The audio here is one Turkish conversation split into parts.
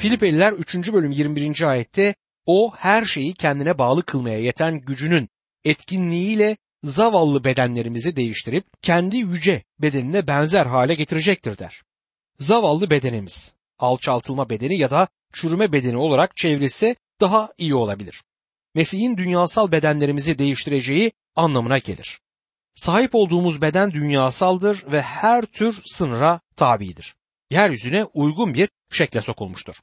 Filipeliler 3. bölüm 21. ayette o her şeyi kendine bağlı kılmaya yeten gücünün etkinliğiyle zavallı bedenlerimizi değiştirip kendi yüce bedenine benzer hale getirecektir der. Zavallı bedenimiz, alçaltılma bedeni ya da çürüme bedeni olarak çevrilse daha iyi olabilir. Mesih'in dünyasal bedenlerimizi değiştireceği anlamına gelir. Sahip olduğumuz beden dünyasaldır ve her tür sınıra tabidir. Yeryüzüne uygun bir şekle sokulmuştur.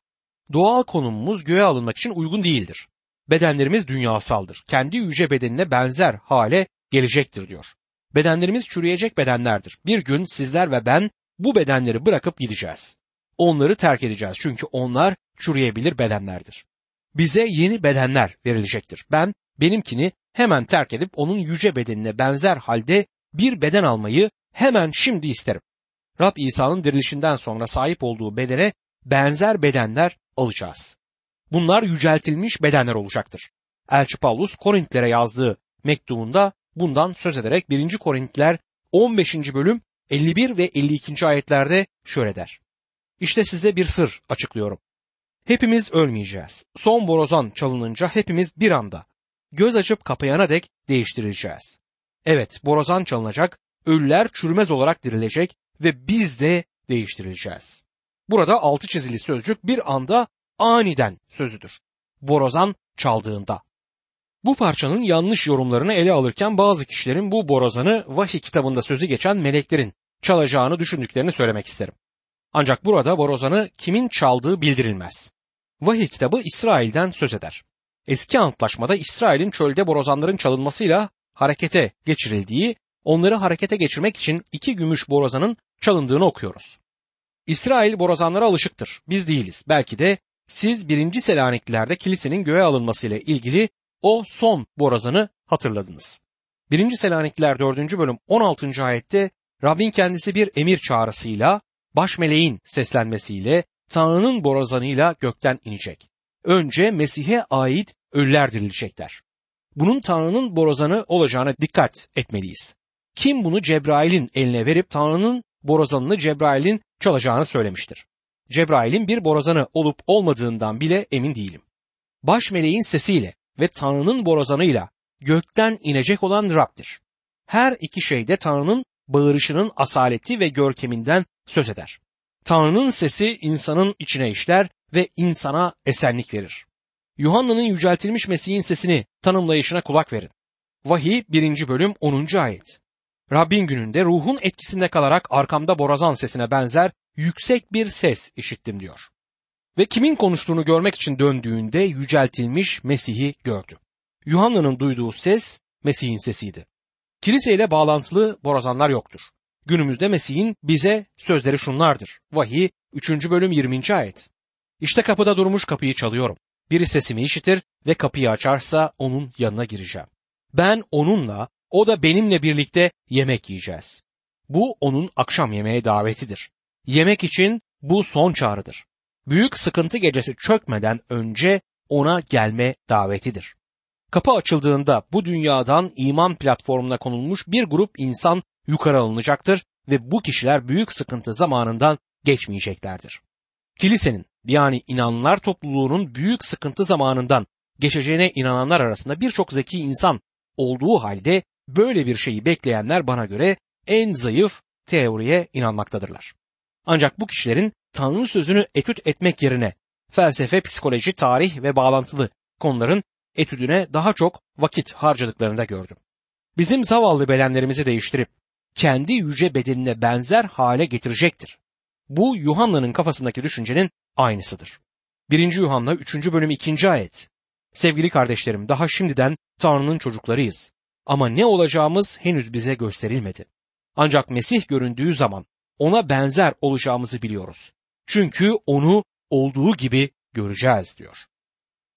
Doğal konumumuz göğe alınmak için uygun değildir. Bedenlerimiz dünyasaldır. Kendi yüce bedenine benzer hale gelecektir diyor. Bedenlerimiz çürüyecek bedenlerdir. Bir gün sizler ve ben bu bedenleri bırakıp gideceğiz. Onları terk edeceğiz çünkü onlar çürüyebilir bedenlerdir. Bize yeni bedenler verilecektir. Ben benimkini hemen terk edip onun yüce bedenine benzer halde bir beden almayı hemen şimdi isterim. Rab İsa'nın dirilişinden sonra sahip olduğu bedene benzer bedenler alacağız. Bunlar yüceltilmiş bedenler olacaktır. Elçi Paulus Korintlere yazdığı mektubunda bundan söz ederek 1. Korintliler 15. bölüm 51 ve 52. ayetlerde şöyle der. İşte size bir sır açıklıyorum. Hepimiz ölmeyeceğiz. Son borazan çalınınca hepimiz bir anda göz açıp kapayana dek değiştirileceğiz. Evet, borazan çalınacak, ölüler çürümez olarak dirilecek ve biz de değiştirileceğiz. Burada altı çizili sözcük bir anda aniden sözüdür. Borazan çaldığında. Bu parçanın yanlış yorumlarını ele alırken bazı kişilerin bu borazanı vahiy kitabında sözü geçen meleklerin çalacağını düşündüklerini söylemek isterim. Ancak burada borazanı kimin çaldığı bildirilmez. Vahiy kitabı İsrail'den söz eder. Eski antlaşmada İsrail'in çölde borazanların çalınmasıyla harekete geçirildiği, onları harekete geçirmek için iki gümüş borazanın çalındığını okuyoruz. İsrail borazanlara alışıktır. Biz değiliz. Belki de siz birinci Selanikliler'de kilisenin göğe alınmasıyla ilgili o son borazanı hatırladınız. 1. Selanikliler 4. bölüm 16. ayette Rabbin kendisi bir emir çağrısıyla, baş meleğin seslenmesiyle, Tanrı'nın borazanıyla gökten inecek. Önce Mesih'e ait ölüler dirilecekler. Bunun Tanrı'nın borazanı olacağına dikkat etmeliyiz. Kim bunu Cebrail'in eline verip Tanrı'nın borazanını Cebrail'in çalacağını söylemiştir. Cebrail'in bir borazanı olup olmadığından bile emin değilim. Baş meleğin sesiyle ve Tanrı'nın borazanıyla gökten inecek olan Rab'dir. Her iki şeyde Tanrı'nın bağırışının asaleti ve görkeminden söz eder. Tanrı'nın sesi insanın içine işler ve insana esenlik verir. Yuhanna'nın yüceltilmiş Mesih'in sesini tanımlayışına kulak verin. Vahiy 1. bölüm 10. ayet. Rabbin gününde ruhun etkisinde kalarak arkamda borazan sesine benzer yüksek bir ses işittim diyor. Ve kimin konuştuğunu görmek için döndüğünde yüceltilmiş Mesih'i gördü. Yuhanna'nın duyduğu ses Mesih'in sesiydi. Kiliseyle bağlantılı borazanlar yoktur. Günümüzde Mesih'in bize sözleri şunlardır. Vahiy 3. bölüm 20. ayet. İşte kapıda durmuş kapıyı çalıyorum. Biri sesimi işitir ve kapıyı açarsa onun yanına gireceğim. Ben onunla, o da benimle birlikte yemek yiyeceğiz. Bu onun akşam yemeğe davetidir. Yemek için bu son çağrıdır. Büyük sıkıntı gecesi çökmeden önce ona gelme davetidir. Kapı açıldığında bu dünyadan iman platformuna konulmuş bir grup insan yukarı alınacaktır ve bu kişiler büyük sıkıntı zamanından geçmeyeceklerdir. Kilisenin yani inananlar topluluğunun büyük sıkıntı zamanından geçeceğine inananlar arasında birçok zeki insan olduğu halde böyle bir şeyi bekleyenler bana göre en zayıf teoriye inanmaktadırlar. Ancak bu kişilerin Tanrı sözünü etüt etmek yerine felsefe, psikoloji, tarih ve bağlantılı konuların etüdüne daha çok vakit harcadıklarını da gördüm. Bizim zavallı bedenlerimizi değiştirip kendi yüce bedenine benzer hale getirecektir. Bu Yuhanna'nın kafasındaki düşüncenin aynısıdır. 1. Yuhanna 3. bölüm 2. ayet. Sevgili kardeşlerim daha şimdiden Tanrı'nın çocuklarıyız. Ama ne olacağımız henüz bize gösterilmedi. Ancak Mesih göründüğü zaman ona benzer olacağımızı biliyoruz. Çünkü onu olduğu gibi göreceğiz diyor.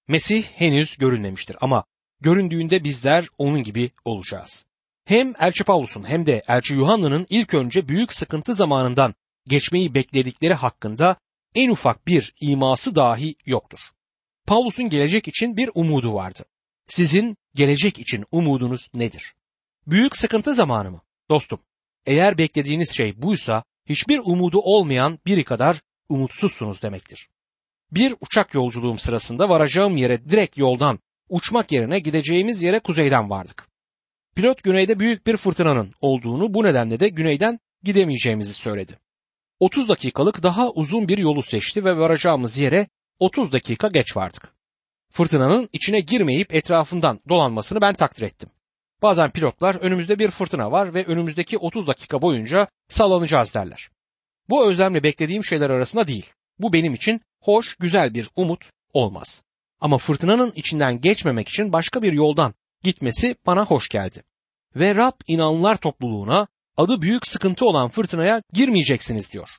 Mesih henüz görünmemiştir ama göründüğünde bizler onun gibi olacağız. Hem Elçi Paulus'un hem de Elçi Yuhanna'nın ilk önce büyük sıkıntı zamanından geçmeyi bekledikleri hakkında en ufak bir iması dahi yoktur. Paulus'un gelecek için bir umudu vardı. Sizin gelecek için umudunuz nedir? Büyük sıkıntı zamanı mı? Dostum, eğer beklediğiniz şey buysa hiçbir umudu olmayan biri kadar umutsuzsunuz demektir. Bir uçak yolculuğum sırasında varacağım yere direkt yoldan uçmak yerine gideceğimiz yere kuzeyden vardık. Pilot güneyde büyük bir fırtınanın olduğunu bu nedenle de güneyden gidemeyeceğimizi söyledi. 30 dakikalık daha uzun bir yolu seçti ve varacağımız yere 30 dakika geç vardık. Fırtınanın içine girmeyip etrafından dolanmasını ben takdir ettim. Bazen pilotlar önümüzde bir fırtına var ve önümüzdeki 30 dakika boyunca sallanacağız derler. Bu özlemle beklediğim şeyler arasında değil. Bu benim için hoş, güzel bir umut olmaz. Ama fırtınanın içinden geçmemek için başka bir yoldan gitmesi bana hoş geldi. Ve Rab inanlılar topluluğuna adı büyük sıkıntı olan fırtınaya girmeyeceksiniz diyor.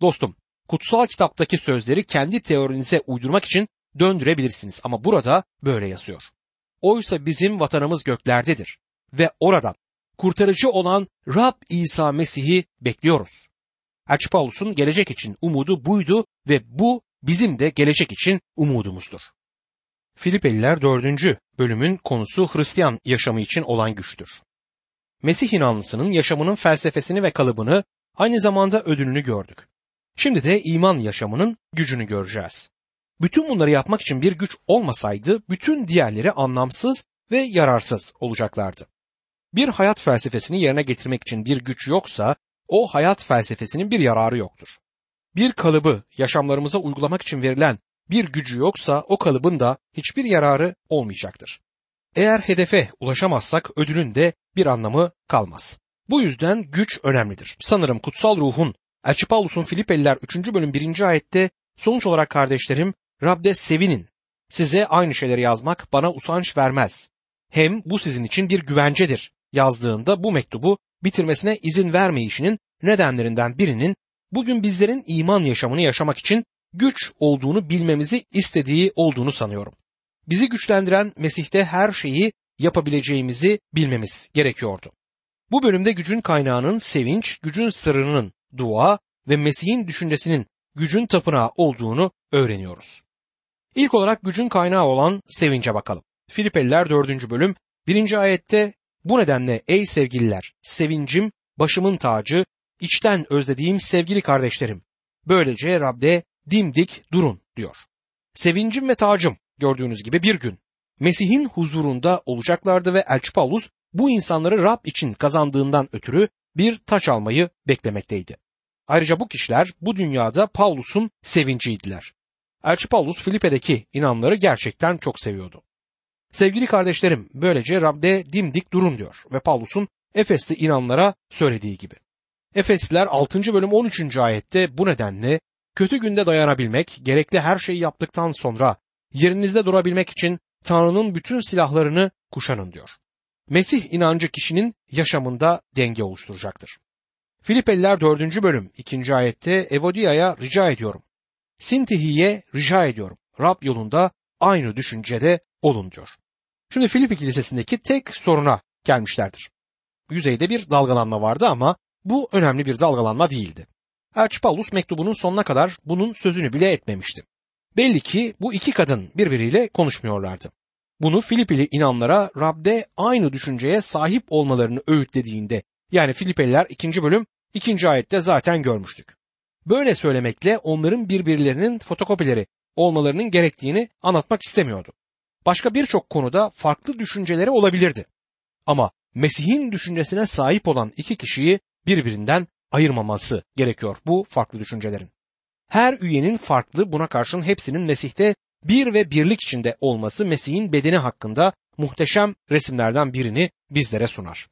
Dostum, kutsal kitaptaki sözleri kendi teorinize uydurmak için döndürebilirsiniz ama burada böyle yazıyor. Oysa bizim vatanımız göklerdedir ve oradan kurtarıcı olan Rab İsa Mesih'i bekliyoruz. Elçi Paulus'un gelecek için umudu buydu ve bu bizim de gelecek için umudumuzdur. Filipeliler 4. bölümün konusu Hristiyan yaşamı için olan güçtür. Mesih inanlısının yaşamının felsefesini ve kalıbını aynı zamanda ödülünü gördük. Şimdi de iman yaşamının gücünü göreceğiz. Bütün bunları yapmak için bir güç olmasaydı bütün diğerleri anlamsız ve yararsız olacaklardı. Bir hayat felsefesini yerine getirmek için bir güç yoksa o hayat felsefesinin bir yararı yoktur. Bir kalıbı yaşamlarımıza uygulamak için verilen bir gücü yoksa o kalıbın da hiçbir yararı olmayacaktır. Eğer hedefe ulaşamazsak ödülün de bir anlamı kalmaz. Bu yüzden güç önemlidir. Sanırım kutsal ruhun Elçi Paulus'un Filipeliler 3. bölüm 1. ayette sonuç olarak kardeşlerim Rab'de sevinin. Size aynı şeyleri yazmak bana usanç vermez. Hem bu sizin için bir güvencedir yazdığında bu mektubu bitirmesine izin vermeyişinin nedenlerinden birinin bugün bizlerin iman yaşamını yaşamak için güç olduğunu bilmemizi istediği olduğunu sanıyorum. Bizi güçlendiren Mesih'te her şeyi yapabileceğimizi bilmemiz gerekiyordu. Bu bölümde gücün kaynağının sevinç, gücün sırrının dua ve Mesih'in düşüncesinin gücün tapınağı olduğunu öğreniyoruz. İlk olarak gücün kaynağı olan sevince bakalım. Filipeliler 4. bölüm 1. ayette bu nedenle ey sevgililer sevincim başımın tacı içten özlediğim sevgili kardeşlerim böylece Rab'de dimdik durun diyor. Sevincim ve tacım gördüğünüz gibi bir gün Mesih'in huzurunda olacaklardı ve Elçi Paulus bu insanları Rab için kazandığından ötürü bir taç almayı beklemekteydi. Ayrıca bu kişiler bu dünyada Paulus'un sevinciydiler. Elçi Paulus Filipe'deki inanları gerçekten çok seviyordu. Sevgili kardeşlerim böylece Rab'de dimdik durun diyor ve Paulus'un Efes'te inanlara söylediği gibi. Efesliler 6. bölüm 13. ayette bu nedenle kötü günde dayanabilmek, gerekli her şeyi yaptıktan sonra yerinizde durabilmek için Tanrı'nın bütün silahlarını kuşanın diyor. Mesih inancı kişinin yaşamında denge oluşturacaktır. Filipeliler 4. bölüm 2. ayette Evodia'ya rica ediyorum. Sintihi'ye rica ediyorum. Rab yolunda aynı düşüncede olun diyor. Şimdi Filipi Kilisesi'ndeki tek soruna gelmişlerdir. Yüzeyde bir dalgalanma vardı ama bu önemli bir dalgalanma değildi. Elçi Paulus mektubunun sonuna kadar bunun sözünü bile etmemişti. Belli ki bu iki kadın birbiriyle konuşmuyorlardı. Bunu Filipili inanlara Rab'de aynı düşünceye sahip olmalarını öğütlediğinde yani Filipeliler 2. bölüm 2. ayette zaten görmüştük. Böyle söylemekle onların birbirlerinin fotokopileri olmalarının gerektiğini anlatmak istemiyordu. Başka birçok konuda farklı düşünceleri olabilirdi. Ama Mesih'in düşüncesine sahip olan iki kişiyi birbirinden ayırmaması gerekiyor bu farklı düşüncelerin. Her üyenin farklı buna karşın hepsinin Mesih'te bir ve birlik içinde olması Mesih'in bedeni hakkında muhteşem resimlerden birini bizlere sunar.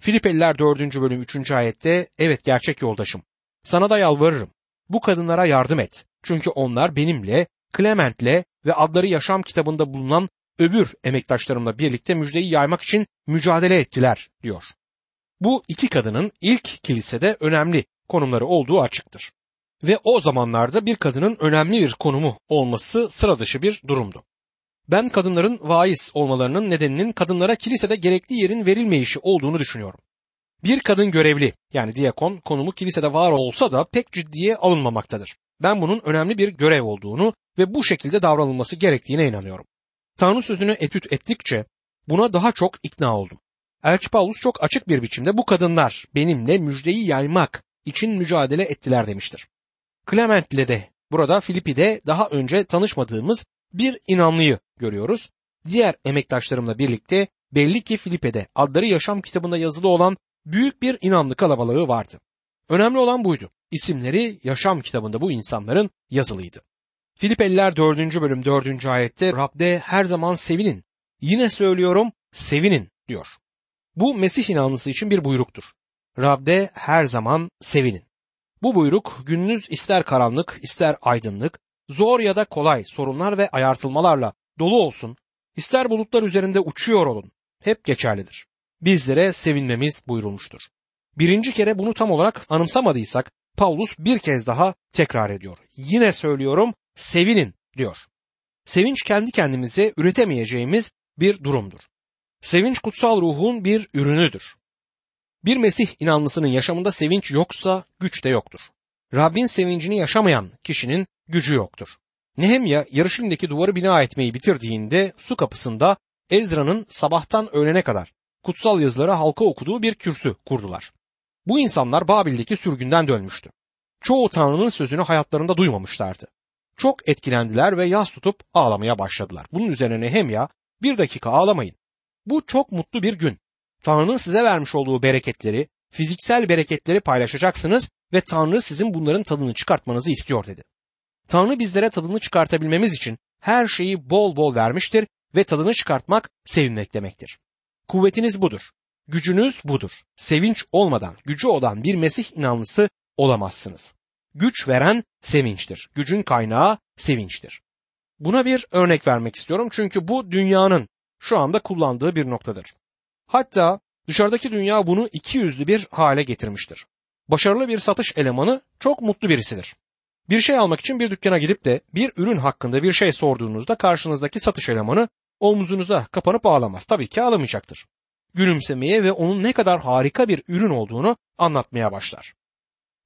Filipeliler 4. bölüm 3. ayette evet gerçek yoldaşım sana da yalvarırım bu kadınlara yardım et çünkü onlar benimle Clement'le ve adları yaşam kitabında bulunan öbür emektaşlarımla birlikte müjdeyi yaymak için mücadele ettiler diyor. Bu iki kadının ilk kilisede önemli konumları olduğu açıktır. Ve o zamanlarda bir kadının önemli bir konumu olması sıra dışı bir durumdu. Ben kadınların vaiz olmalarının nedeninin kadınlara kilisede gerekli yerin verilmeyişi olduğunu düşünüyorum. Bir kadın görevli yani diyakon konumu kilisede var olsa da pek ciddiye alınmamaktadır. Ben bunun önemli bir görev olduğunu ve bu şekilde davranılması gerektiğine inanıyorum. Tanrı sözünü etüt ettikçe buna daha çok ikna oldum. Elçi Paulus çok açık bir biçimde bu kadınlar benimle müjdeyi yaymak için mücadele ettiler demiştir. Clement ile de Burada Filipi'de daha önce tanışmadığımız bir inanlıyı görüyoruz. Diğer emektaşlarımla birlikte belli ki Filipe'de adları yaşam kitabında yazılı olan büyük bir inanlı kalabalığı vardı. Önemli olan buydu. İsimleri yaşam kitabında bu insanların yazılıydı. Filipeliler 4. bölüm 4. ayette Rab'de her zaman sevinin. Yine söylüyorum sevinin diyor. Bu Mesih inanlısı için bir buyruktur. Rab'de her zaman sevinin. Bu buyruk gününüz ister karanlık ister aydınlık, zor ya da kolay sorunlar ve ayartılmalarla dolu olsun, ister bulutlar üzerinde uçuyor olun, hep geçerlidir. Bizlere sevinmemiz buyurulmuştur. Birinci kere bunu tam olarak anımsamadıysak Paulus bir kez daha tekrar ediyor. Yine söylüyorum sevinin diyor. Sevinç kendi kendimize üretemeyeceğimiz bir durumdur. Sevinç kutsal ruhun bir ürünüdür. Bir Mesih inanlısının yaşamında sevinç yoksa güç de yoktur. Rabbin sevincini yaşamayan kişinin gücü yoktur. Nehemya yarışındaki duvarı bina etmeyi bitirdiğinde su kapısında Ezra'nın sabahtan öğlene kadar kutsal yazıları halka okuduğu bir kürsü kurdular. Bu insanlar Babil'deki sürgünden dönmüştü. Çoğu Tanrı'nın sözünü hayatlarında duymamışlardı. Çok etkilendiler ve yas tutup ağlamaya başladılar. Bunun üzerine Nehemya bir dakika ağlamayın. Bu çok mutlu bir gün. Tanrı'nın size vermiş olduğu bereketleri, fiziksel bereketleri paylaşacaksınız ve Tanrı sizin bunların tadını çıkartmanızı istiyor dedi. Tanrı bizlere tadını çıkartabilmemiz için her şeyi bol bol vermiştir ve tadını çıkartmak sevinmek demektir. Kuvvetiniz budur. Gücünüz budur. Sevinç olmadan gücü olan bir Mesih inanlısı olamazsınız. Güç veren sevinçtir. Gücün kaynağı sevinçtir. Buna bir örnek vermek istiyorum çünkü bu dünyanın şu anda kullandığı bir noktadır. Hatta dışarıdaki dünya bunu iki yüzlü bir hale getirmiştir. Başarılı bir satış elemanı çok mutlu birisidir. Bir şey almak için bir dükkana gidip de bir ürün hakkında bir şey sorduğunuzda karşınızdaki satış elemanı omuzunuza kapanıp ağlamaz. Tabii ki ağlamayacaktır. Gülümsemeye ve onun ne kadar harika bir ürün olduğunu anlatmaya başlar.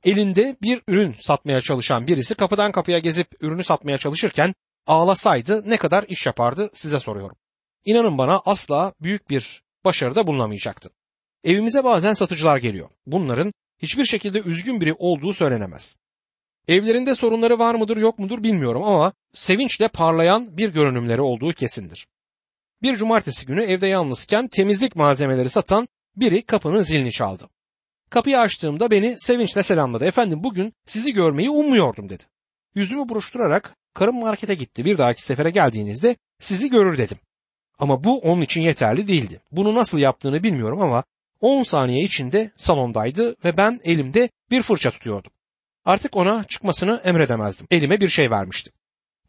Elinde bir ürün satmaya çalışan birisi kapıdan kapıya gezip ürünü satmaya çalışırken ağlasaydı ne kadar iş yapardı size soruyorum. İnanın bana asla büyük bir başarıda bulunamayacaktı. Evimize bazen satıcılar geliyor. Bunların hiçbir şekilde üzgün biri olduğu söylenemez. Evlerinde sorunları var mıdır yok mudur bilmiyorum ama sevinçle parlayan bir görünümleri olduğu kesindir. Bir cumartesi günü evde yalnızken temizlik malzemeleri satan biri kapının zilini çaldı. Kapıyı açtığımda beni sevinçle selamladı. Efendim bugün sizi görmeyi ummuyordum dedi. Yüzümü buruşturarak karım markete gitti. Bir dahaki sefere geldiğinizde sizi görür dedim. Ama bu onun için yeterli değildi. Bunu nasıl yaptığını bilmiyorum ama 10 saniye içinde salondaydı ve ben elimde bir fırça tutuyordum. Artık ona çıkmasını emredemezdim. Elime bir şey vermiştim.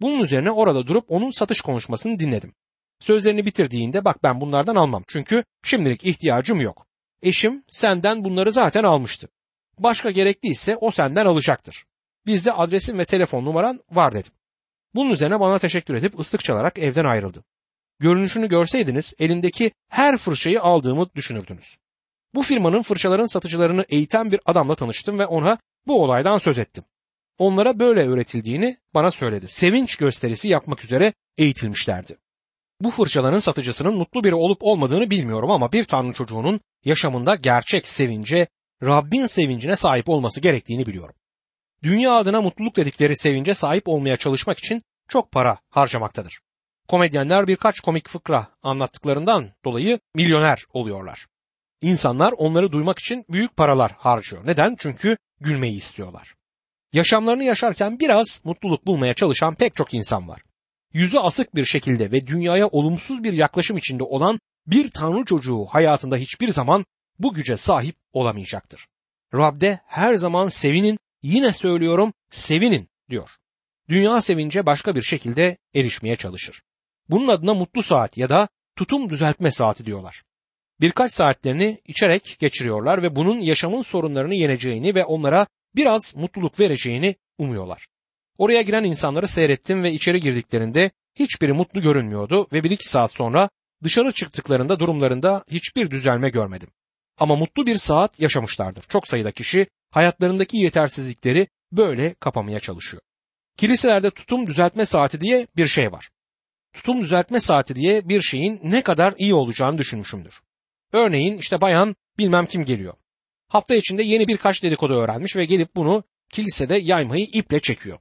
Bunun üzerine orada durup onun satış konuşmasını dinledim. Sözlerini bitirdiğinde bak ben bunlardan almam çünkü şimdilik ihtiyacım yok. Eşim senden bunları zaten almıştı. Başka gerekliyse o senden alacaktır. Bizde adresin ve telefon numaran var dedim. Bunun üzerine bana teşekkür edip ıslık çalarak evden ayrıldı. Görünüşünü görseydiniz elindeki her fırçayı aldığımı düşünürdünüz. Bu firmanın fırçaların satıcılarını eğiten bir adamla tanıştım ve ona bu olaydan söz ettim. Onlara böyle öğretildiğini bana söyledi. Sevinç gösterisi yapmak üzere eğitilmişlerdi. Bu fırçaların satıcısının mutlu biri olup olmadığını bilmiyorum ama bir tanrı çocuğunun yaşamında gerçek sevince, Rabbin sevincine sahip olması gerektiğini biliyorum. Dünya adına mutluluk dedikleri sevince sahip olmaya çalışmak için çok para harcamaktadır. Komedyenler birkaç komik fıkra anlattıklarından dolayı milyoner oluyorlar. İnsanlar onları duymak için büyük paralar harcıyor. Neden? Çünkü gülmeyi istiyorlar. Yaşamlarını yaşarken biraz mutluluk bulmaya çalışan pek çok insan var. Yüzü asık bir şekilde ve dünyaya olumsuz bir yaklaşım içinde olan bir tanrı çocuğu hayatında hiçbir zaman bu güce sahip olamayacaktır. Rab'de her zaman sevinin, yine söylüyorum sevinin diyor. Dünya sevince başka bir şekilde erişmeye çalışır. Bunun adına mutlu saat ya da tutum düzeltme saati diyorlar. Birkaç saatlerini içerek geçiriyorlar ve bunun yaşamın sorunlarını yeneceğini ve onlara biraz mutluluk vereceğini umuyorlar. Oraya giren insanları seyrettim ve içeri girdiklerinde hiçbiri mutlu görünmüyordu ve bir iki saat sonra dışarı çıktıklarında durumlarında hiçbir düzelme görmedim. Ama mutlu bir saat yaşamışlardır. Çok sayıda kişi hayatlarındaki yetersizlikleri böyle kapamaya çalışıyor. Kiliselerde tutum düzeltme saati diye bir şey var. Tutum düzeltme saati diye bir şeyin ne kadar iyi olacağını düşünmüşümdür. Örneğin işte bayan bilmem kim geliyor. Hafta içinde yeni birkaç dedikodu öğrenmiş ve gelip bunu kilisede yaymayı iple çekiyor.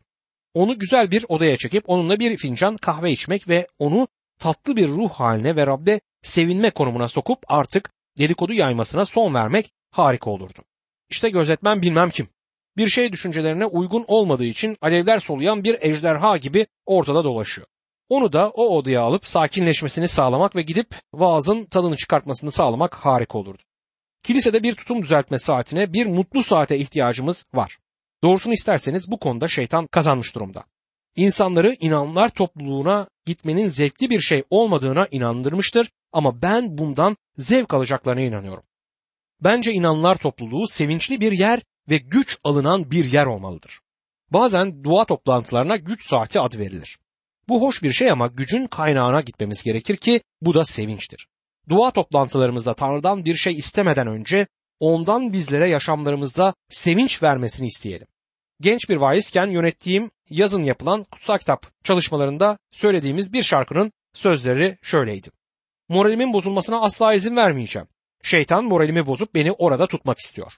Onu güzel bir odaya çekip onunla bir fincan kahve içmek ve onu tatlı bir ruh haline ve Rab'be sevinme konumuna sokup artık dedikodu yaymasına son vermek harika olurdu. İşte gözetmen bilmem kim. Bir şey düşüncelerine uygun olmadığı için alevler soluyan bir ejderha gibi ortada dolaşıyor. Onu da o odaya alıp sakinleşmesini sağlamak ve gidip vaazın tadını çıkartmasını sağlamak harika olurdu. Kilisede bir tutum düzeltme saatine, bir mutlu saate ihtiyacımız var. Doğrusunu isterseniz bu konuda şeytan kazanmış durumda. İnsanları inanlar topluluğuna gitmenin zevkli bir şey olmadığına inandırmıştır ama ben bundan zevk alacaklarına inanıyorum. Bence inanlar topluluğu sevinçli bir yer ve güç alınan bir yer olmalıdır. Bazen dua toplantılarına güç saati adı verilir. Bu hoş bir şey ama gücün kaynağına gitmemiz gerekir ki bu da sevinçtir. Dua toplantılarımızda Tanrı'dan bir şey istemeden önce ondan bizlere yaşamlarımızda sevinç vermesini isteyelim. Genç bir vaizken yönettiğim yazın yapılan kutsal kitap çalışmalarında söylediğimiz bir şarkının sözleri şöyleydi. Moralimin bozulmasına asla izin vermeyeceğim. Şeytan moralimi bozup beni orada tutmak istiyor.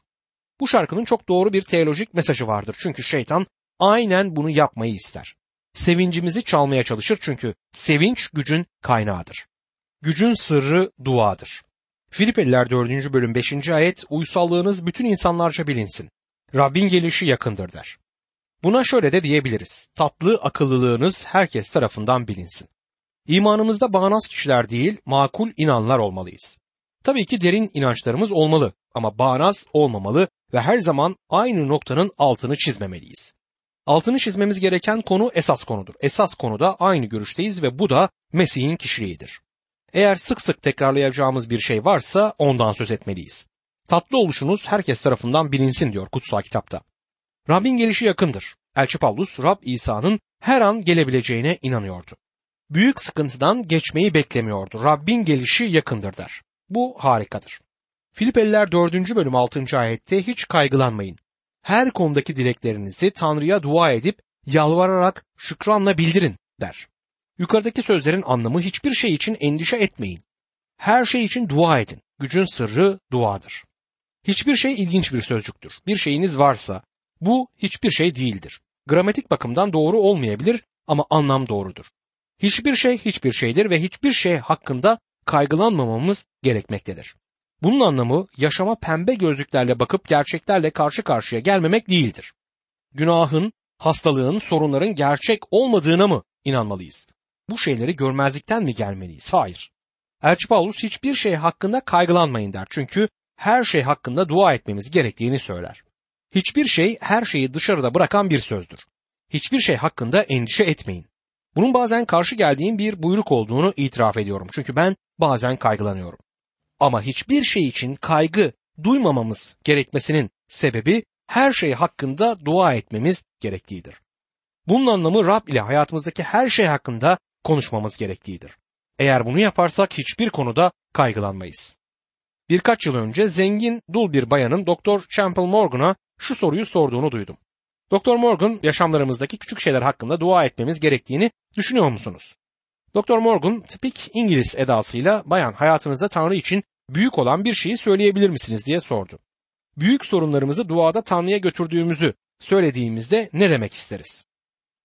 Bu şarkının çok doğru bir teolojik mesajı vardır. Çünkü şeytan aynen bunu yapmayı ister. Sevincimizi çalmaya çalışır çünkü sevinç gücün kaynağıdır. Gücün sırrı duadır. Filipeliler 4. bölüm 5. ayet uysallığınız bütün insanlarca bilinsin. Rabbin gelişi yakındır der. Buna şöyle de diyebiliriz. Tatlı akıllılığınız herkes tarafından bilinsin. İmanımızda bağnaz kişiler değil, makul inanlar olmalıyız. Tabii ki derin inançlarımız olmalı ama bağnaz olmamalı ve her zaman aynı noktanın altını çizmemeliyiz. Altını çizmemiz gereken konu esas konudur. Esas konuda aynı görüşteyiz ve bu da Mesih'in kişiliğidir. Eğer sık sık tekrarlayacağımız bir şey varsa ondan söz etmeliyiz. Tatlı oluşunuz herkes tarafından bilinsin diyor kutsal kitapta. Rabbin gelişi yakındır. Elçi Paulus Rab İsa'nın her an gelebileceğine inanıyordu. Büyük sıkıntıdan geçmeyi beklemiyordu. Rabbin gelişi yakındır der. Bu harikadır. Filipeliler 4. bölüm 6. ayette hiç kaygılanmayın. Her konudaki dileklerinizi Tanrı'ya dua edip yalvararak şükranla bildirin der. Yukarıdaki sözlerin anlamı hiçbir şey için endişe etmeyin. Her şey için dua edin. Gücün sırrı duadır. Hiçbir şey ilginç bir sözcüktür. Bir şeyiniz varsa bu hiçbir şey değildir. Gramatik bakımdan doğru olmayabilir ama anlam doğrudur. Hiçbir şey hiçbir şeydir ve hiçbir şey hakkında kaygılanmamamız gerekmektedir. Bunun anlamı yaşama pembe gözlüklerle bakıp gerçeklerle karşı karşıya gelmemek değildir. Günahın, hastalığın, sorunların gerçek olmadığına mı inanmalıyız? Bu şeyleri görmezlikten mi gelmeliyiz? Hayır. Elçi Paulus hiçbir şey hakkında kaygılanmayın der. Çünkü her şey hakkında dua etmemiz gerektiğini söyler. Hiçbir şey her şeyi dışarıda bırakan bir sözdür. Hiçbir şey hakkında endişe etmeyin. Bunun bazen karşı geldiğim bir buyruk olduğunu itiraf ediyorum. Çünkü ben bazen kaygılanıyorum. Ama hiçbir şey için kaygı duymamamız gerekmesinin sebebi her şey hakkında dua etmemiz gerektiğidir. Bunun anlamı Rab ile hayatımızdaki her şey hakkında konuşmamız gerektiğidir. Eğer bunu yaparsak hiçbir konuda kaygılanmayız. Birkaç yıl önce zengin dul bir bayanın Doktor Champel Morgan'a şu soruyu sorduğunu duydum. Doktor Morgan yaşamlarımızdaki küçük şeyler hakkında dua etmemiz gerektiğini düşünüyor musunuz? Doktor Morgan tipik İngiliz edasıyla bayan hayatınızda Tanrı için büyük olan bir şeyi söyleyebilir misiniz diye sordu. Büyük sorunlarımızı duada Tanrı'ya götürdüğümüzü söylediğimizde ne demek isteriz?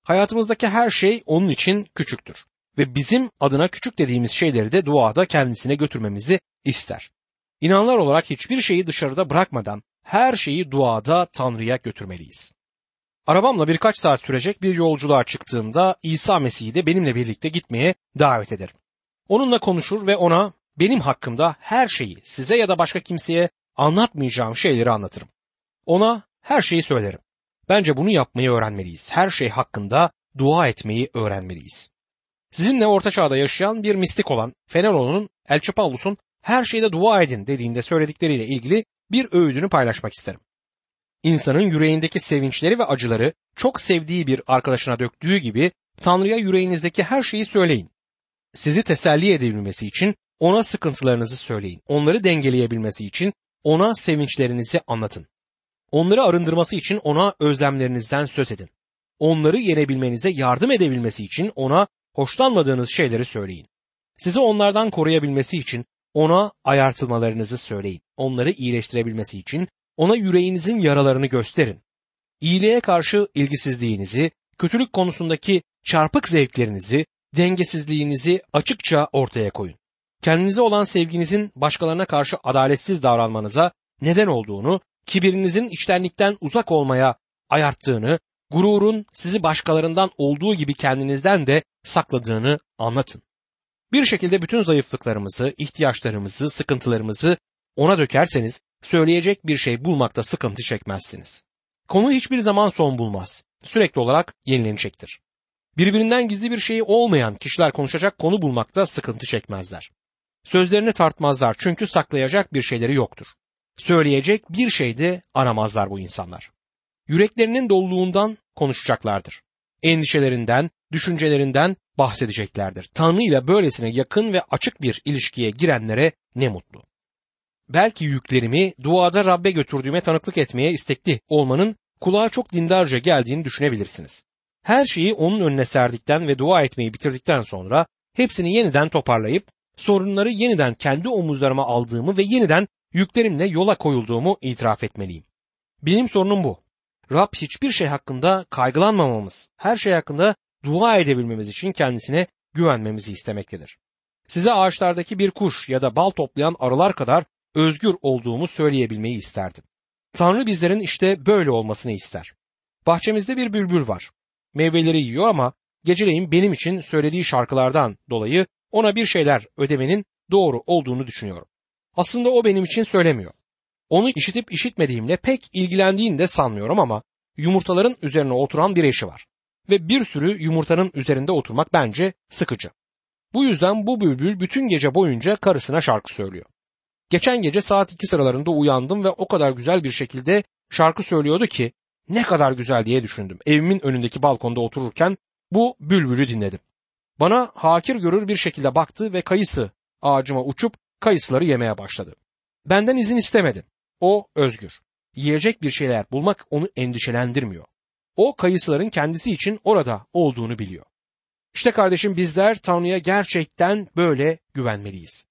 Hayatımızdaki her şey onun için küçüktür ve bizim adına küçük dediğimiz şeyleri de duada kendisine götürmemizi ister. İnanlar olarak hiçbir şeyi dışarıda bırakmadan her şeyi duada Tanrı'ya götürmeliyiz. Arabamla birkaç saat sürecek bir yolculuğa çıktığımda İsa Mesih'i de benimle birlikte gitmeye davet ederim. Onunla konuşur ve ona benim hakkımda her şeyi size ya da başka kimseye anlatmayacağım şeyleri anlatırım. Ona her şeyi söylerim. Bence bunu yapmayı öğrenmeliyiz. Her şey hakkında dua etmeyi öğrenmeliyiz. Sizinle orta çağda yaşayan bir mistik olan Fenero'nun Elçi Paulus'un her şeyde dua edin dediğinde söyledikleriyle ilgili bir öğüdünü paylaşmak isterim. İnsanın yüreğindeki sevinçleri ve acıları çok sevdiği bir arkadaşına döktüğü gibi Tanrı'ya yüreğinizdeki her şeyi söyleyin. Sizi teselli edebilmesi için ona sıkıntılarınızı söyleyin. Onları dengeleyebilmesi için ona sevinçlerinizi anlatın. Onları arındırması için ona özlemlerinizden söz edin. Onları yenebilmenize yardım edebilmesi için ona hoşlanmadığınız şeyleri söyleyin. Sizi onlardan koruyabilmesi için ona ayartılmalarınızı söyleyin. Onları iyileştirebilmesi için ona yüreğinizin yaralarını gösterin. İyiliğe karşı ilgisizliğinizi, kötülük konusundaki çarpık zevklerinizi, dengesizliğinizi açıkça ortaya koyun. Kendinize olan sevginizin başkalarına karşı adaletsiz davranmanıza neden olduğunu, kibirinizin içtenlikten uzak olmaya ayarttığını, gururun sizi başkalarından olduğu gibi kendinizden de sakladığını anlatın. Bir şekilde bütün zayıflıklarımızı, ihtiyaçlarımızı, sıkıntılarımızı ona dökerseniz söyleyecek bir şey bulmakta sıkıntı çekmezsiniz. Konu hiçbir zaman son bulmaz. Sürekli olarak yenilenecektir. Birbirinden gizli bir şeyi olmayan kişiler konuşacak konu bulmakta sıkıntı çekmezler. Sözlerini tartmazlar çünkü saklayacak bir şeyleri yoktur. Söyleyecek bir şey de aramazlar bu insanlar. Yüreklerinin doluluğundan konuşacaklardır. Endişelerinden, düşüncelerinden bahsedeceklerdir. Tanrı ile böylesine yakın ve açık bir ilişkiye girenlere ne mutlu. Belki yüklerimi duada Rabbe götürdüğüme tanıklık etmeye istekli olmanın kulağa çok dindarca geldiğini düşünebilirsiniz. Her şeyi onun önüne serdikten ve dua etmeyi bitirdikten sonra hepsini yeniden toparlayıp sorunları yeniden kendi omuzlarıma aldığımı ve yeniden yüklerimle yola koyulduğumu itiraf etmeliyim. Benim sorunum bu. Rab hiçbir şey hakkında kaygılanmamamız, her şey hakkında dua edebilmemiz için kendisine güvenmemizi istemektedir. Size ağaçlardaki bir kuş ya da bal toplayan arılar kadar özgür olduğumu söyleyebilmeyi isterdim. Tanrı bizlerin işte böyle olmasını ister. Bahçemizde bir bülbül var. Meyveleri yiyor ama geceleyin benim için söylediği şarkılardan dolayı ona bir şeyler ödemenin doğru olduğunu düşünüyorum. Aslında o benim için söylemiyor. Onu işitip işitmediğimle pek ilgilendiğini de sanmıyorum ama yumurtaların üzerine oturan bir eşi var. Ve bir sürü yumurtanın üzerinde oturmak bence sıkıcı. Bu yüzden bu bülbül bütün gece boyunca karısına şarkı söylüyor. Geçen gece saat iki sıralarında uyandım ve o kadar güzel bir şekilde şarkı söylüyordu ki ne kadar güzel diye düşündüm. Evimin önündeki balkonda otururken bu bülbülü dinledim. Bana hakir görür bir şekilde baktı ve kayısı ağacıma uçup kayısıları yemeye başladı. Benden izin istemedi. O özgür. Yiyecek bir şeyler bulmak onu endişelendirmiyor. O kayısıların kendisi için orada olduğunu biliyor. İşte kardeşim bizler Tanrı'ya gerçekten böyle güvenmeliyiz.